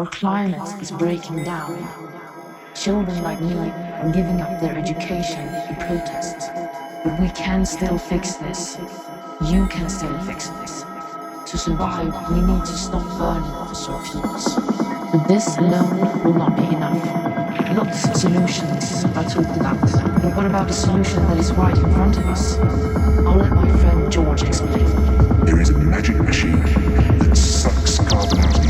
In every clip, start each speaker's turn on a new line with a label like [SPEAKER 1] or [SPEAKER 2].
[SPEAKER 1] Our climate is breaking down. Children like me are giving up their education in protest. But we can still fix this. You can still fix this. To survive, we need to stop burning fossil fuels. But this alone will not be enough. Lots of solutions are talked about. But what about the solution that is right in front of us? I'll let my friend George explain.
[SPEAKER 2] There is a magic machine that sucks carbon out of the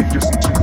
[SPEAKER 2] It
[SPEAKER 3] doesn't